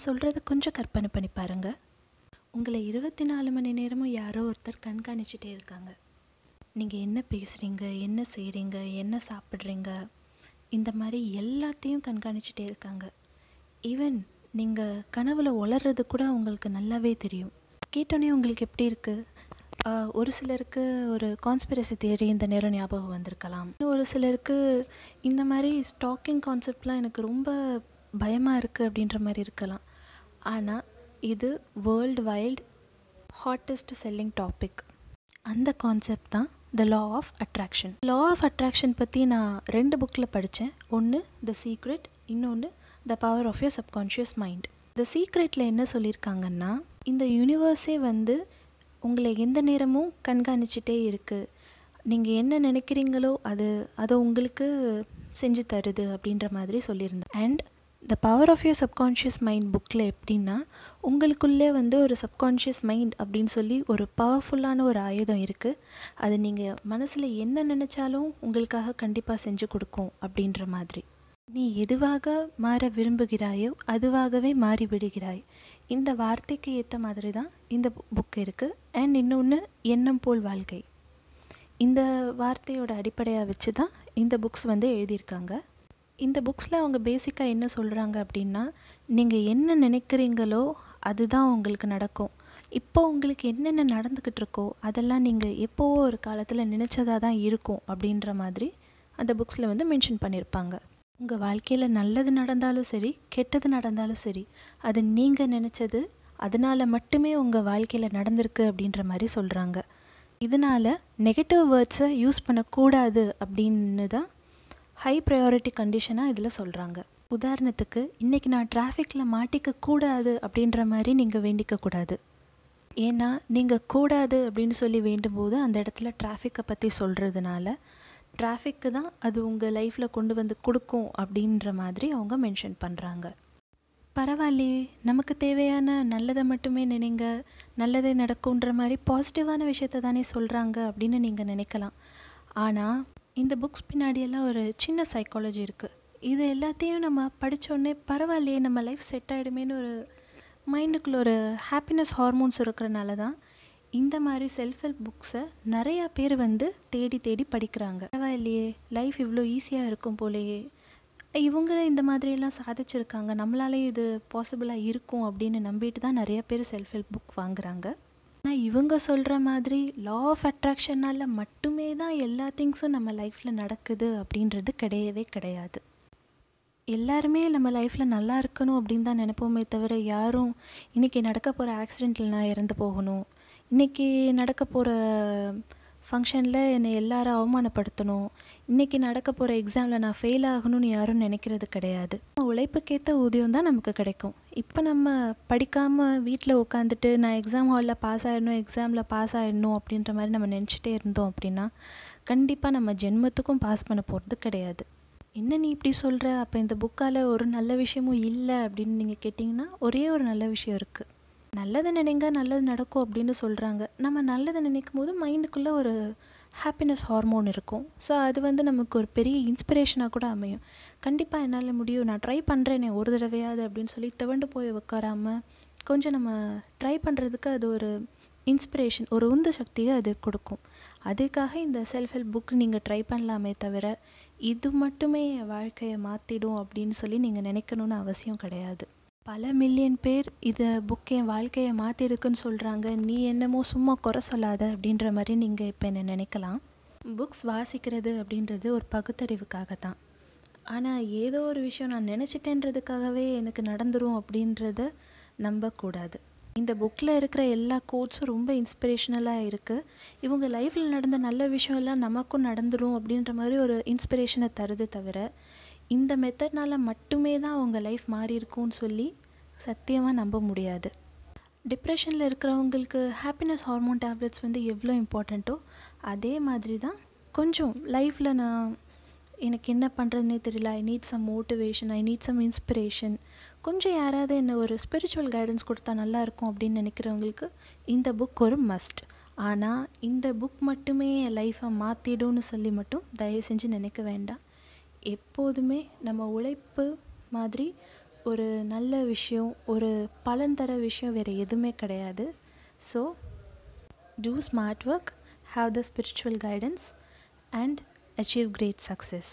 நான் சொல்கிறத கொஞ்சம் கற்பனை பண்ணி பாருங்கள் உங்களை இருபத்தி நாலு மணி நேரமும் யாரோ ஒருத்தர் கண்காணிச்சிட்டே இருக்காங்க. நீங்கள் என்ன பேசுகிறீங்க என்ன செய்கிறீங்க என்ன சாப்பிட்றீங்க இந்த மாதிரி எல்லாத்தையும் கண்காணிச்சிட்டே இருக்காங்க. ஈவன் நீங்கள் கனவுல உளர்றது கூட உங்களுக்கு நல்லாவே தெரியும். கேட்டோன்னே உங்களுக்கு எப்படி இருக்குது ஒரு சிலருக்கு ஒரு கான்ஸ்பிரசி தியரி இந்த நேரம் ஞாபகம் வந்திருக்கலாம். இன்னும் ஒரு சிலருக்கு இந்த மாதிரி ஸ்டாக்கிங் கான்செப்ட்லாம் எனக்கு ரொம்ப பயமாக இருக்குது அப்படின்ற மாதிரி இருக்கலாம். ஆனால் இது world wide hottest selling topic அந்த கான்செப்ட் தான் the law of attraction law of attraction பற்றி நான் ரெண்டு புக்கில் படித்தேன் ஒன்று த சீக்ரெட் இன்னொன்று the power of your subconscious mind the சீக்ரெட்டில் என்ன சொல்லியிருக்காங்கன்னா இந்த யூனிவர்ஸே வந்து உங்களை எந்த நேரமும் கண்காணிச்சிட்டே இருக்குது நீங்கள் என்ன நினைக்கிறீங்களோ அது அதை உங்களுக்கு செஞ்சு தருது அப்படின்ற மாதிரி சொல்லியிருந்தேன் and the power of your subconscious mind புக்கில் எப்படின்னா உங்களுக்குள்ளே வந்து ஒரு சப்கான்ஷியஸ் மைண்ட் அப்படின்னு சொல்லி ஒரு பவர்ஃபுல்லான ஒரு ஆயுதம் இருக்குது அது நீங்கள் மனசில் என்ன நினச்சாலும் உங்களுக்காக கண்டிப்பாக செஞ்சு கொடுக்கும் அப்படின்ற மாதிரி. நீ எதுவாக மாற விரும்புகிறாயோ அதுவாகவே மாறிவிடுகிறாய் இந்த வார்த்தைக்கு ஏற்ற மாதிரி தான் இந்த புக் இருக்குது அண்ட் இன்னொன்று எண்ணம் போல் வாழ்க்கை. இந்த வார்த்தையோட அடிப்படையாக வச்சு தான் இந்த புக்ஸ் வந்து எழுதியிருக்காங்க. இந்த புக்ஸில் அவங்க பேசிக்காக என்ன சொல்கிறாங்க அப்படின்னா நீங்கள் என்ன நினைக்கிறீங்களோ அதுதான் உங்களுக்கு நடக்கும். இப்போ உங்களுக்கு என்னென்ன நடந்துக்கிட்டு இருக்கோ அதெல்லாம் நீங்கள் எப்போவோ ஒரு காலத்தில் நினச்சதாக தான் இருக்கும் அப்படின்ற மாதிரி அந்த புக்ஸில் வந்து மென்ஷன் பண்ணியிருப்பாங்க உங்கள் வாழ்க்கையில் நல்லது நடந்தாலும் சரி கெட்டது நடந்தாலும் சரி அது நீங்கள் நினச்சது அதனால் மட்டுமே உங்கள் வாழ்க்கையில் நடந்திருக்கு அப்படின்ற மாதிரி சொல்கிறாங்க இதனால் நெகட்டிவ் வேர்ட்ஸை யூஸ் பண்ணக்கூடாது அப்படின்னு தான் ஹை ப்ரையாரிட்டி கண்டிஷனாக இதில் சொல்கிறாங்க உதாரணத்துக்கு இன்றைக்கி நான் டிராஃபிக்கில் மாட்டிக்க கூடாது அப்படின்ற மாதிரி நீங்கள் வேண்டிக்க கூடாது. ஏன்னா நீங்கள் கூடாது அப்படின்னு சொல்லி வேண்டும் போது அந்த இடத்துல டிராஃபிக்கை பற்றி சொல்கிறதுனால டிராஃபிக்கு தான் அது உங்கள் லைஃப்பில் கொண்டு வந்து கொடுக்கும் அப்படின்ற மாதிரி அவங்க மென்ஷன் பண்ணுறாங்க பரவாயில்லையே நமக்கு தேவையான நல்லதை மட்டுமே நினைங்க நல்லதே நடக்குன்ற மாதிரி பாசிட்டிவான விஷயத்த தானே சொல்கிறாங்க அப்படின்னு நீங்கள் நினைக்கலாம். ஆனால் இந்த புக்ஸ் பின்னாடியெல்லாம் ஒரு சின்ன சைக்காலஜி இருக்குது இது எல்லாத்தையும் நம்ம படித்தோடனே பரவாயில்லையே நம்ம லைஃப் செட் ஆகிடுமேனு ஒரு மைண்டுக்குள்ள ஒரு ஹாப்பினஸ் ஹார்மோன்ஸ் இருக்கிறனால தான் இந்த மாதிரி செல்ஃப் ஹெல்ப் புக்ஸை நிறையா பேர் வந்து தேடி தேடி படிக்கிறாங்க. பரவாயில்லையே லைஃப் இவ்வளோ ஈஸியாக இருக்கும் போலேயே. இவங்க இந்த மாதிரியெல்லாம் சாதிச்சிருக்காங்க. நம்மளாலே இது பாசிபிளாக இருக்கும் அப்படின்னு நம்பிட்டு தான் நிறைய பேர் செல்ஃப் ஹெல்ப் புக் வாங்குறாங்க. இவங்க சொல்கிற மாதிரி லா ஆஃப் அட்ராக்ஷனால் மட்டுமே தான் எல்லா திங்ஸும் நம்ம லைஃப்பில் நடக்குது அப்படின்றது கிடையவே கிடையாது. எல்லாருமே நம்ம லைஃப்பில் நல்லா இருக்கணும் அப்படின்னு தான் நினைப்போமே தவிர யாரும் இன்றைக்கி நடக்க போகிற ஆக்சிடெண்ட்டில் நான் இறந்து போகணும் இன்றைக்கி நடக்க போகிற ஃபங்க்ஷனில் என்னை எல்லாரும் அவமானப்படுத்தணும் இன்றைக்கி நடக்க போகிற எக்ஸாமில் நான் ஃபெயில் ஆகணும்னு யாரும் நினைக்கிறது கிடையாது. உழைப்புக்கேற்ற ஊதியம் தான் நமக்கு கிடைக்கும். இப்போ நம்ம படிக்காமல் வீட்டில் உட்காந்துட்டு நான் எக்ஸாம் ஹாலில் பாஸ் ஆகிடணும் எக்ஸாமில் பாஸ் ஆகிடணும் அப்படின்ற மாதிரி நம்ம நினச்சிட்டே இருந்தோம் அப்படின்னா கண்டிப்பாக நம்ம ஜென்மத்துக்கும் பாஸ் பண்ண போகிறது கிடையாது. என்ன நீ இப்படி சொல்கிற அப்போ இந்த புக்கால் ஒரு நல்ல விஷயமும் இல்லை அப்படின்னு நீங்கள் கேட்டிங்கன்னா ஒரே ஒரு நல்ல விஷயம் இருக்குது நல்லதை நினைங்க நல்லது நடக்கும் அப்படின்னு சொல்கிறாங்க நம்ம நல்லதை நினைக்கும் போது மைண்டுக்குள்ளே ஒரு ஹாப்பினஸ் ஹார்மோன் இருக்கும். ஸோ அது வந்து நமக்கு ஒரு பெரிய இன்ஸ்பிரேஷனாக கூட அமையும். கண்டிப்பாக என்னால் முடியும். நான் ட்ரை பண்ணுறேனே ஒரு தடவையாவது அப்படின்னு சொல்லி துவண்டு போய் உட்காராம கொஞ்சம் நம்ம ட்ரை பண்ணுறதுக்கு அது ஒரு இன்ஸ்பிரேஷன் ஒரு உந்து சக்தியை அது கொடுக்கும். அதுக்காக இந்த செல்ஃப் ஹெல்ப் புக் நீங்கள் ட்ரை பண்ணலாமே தவிர இது மட்டுமே என் வாழ்க்கையை மாற்றிடும் அப்படின்னு சொல்லி நீங்கள் நினைக்கணும்னு அவசியம் கிடையாது. பல மில்லியன் பேர் இதை புக் என் வாழ்க்கையை மாற்றிருக்குன்னு சொல்கிறாங்க நீ என்னமோ சும்மா குறை சொல்லாத அப்படின்ற மாதிரி நீங்கள் இப்போ என்ன நினைக்கலாம்? புக்ஸ் வாசிக்கிறது அப்படின்றது ஒரு பகுத்தறிவுக்காக தான் ஆனால் ஏதோ ஒரு விஷயம் நான் நினச்சிட்டேன்றதுக்காகவே எனக்கு நடந்துரும் அப்படின்றத நம்பக்கூடாது. இந்த புக்கில் இருக்கிற எல்லா கோட்ஸும் ரொம்ப இன்ஸ்பிரேஷனலாக இருக்குது இவங்க லைஃப்பில் நடந்த நல்ல விஷயம் எல்லாம் நமக்கும் நடந்துடும் அப்படின்ற மாதிரி ஒரு இன்ஸ்பிரேஷனை தருது தவிர இந்த மெத்தட்னால் மட்டுமே தான் அவங்க லைஃப் மாறி இருக்கும்னு சொல்லி சத்தியமாக நம்ப முடியாது. டிப்ரெஷனில் இருக்கிறவங்களுக்கு ஹாப்பினஸ் ஹார்மோன் டேப்லெட்ஸ் வந்து எவ்வளோ இம்பார்ட்டண்ட்டோ அதே மாதிரி தான் கொஞ்சம் லைஃப்பில் நான் எனக்கு என்ன பண்ணுறதுனே தெரியல. I need some motivation I need some inspiration கொஞ்சம் யாராவது என்ன ஒரு ஸ்பிரிச்சுவல் கைடன்ஸ் கொடுத்தா நல்லாயிருக்கும் அப்படின்னு நினைக்கிறவங்களுக்கு இந்த புக் ஒரு மஸ்ட் ஆனால் இந்த புக் மட்டுமே என் லைஃப்பை மாற்றிடும்னு சொல்லி மட்டும் தயவு செஞ்சு நினைக்க வேண்டாம். எப்போதுமே நம்ம உழைப்பு மாதிரி ஒரு நல்ல விஷயம் ஒரு பலன் தர விஷயம் வேறு எதுவுமே கிடையாது. So do smart work have the spiritual guidance and achieve great success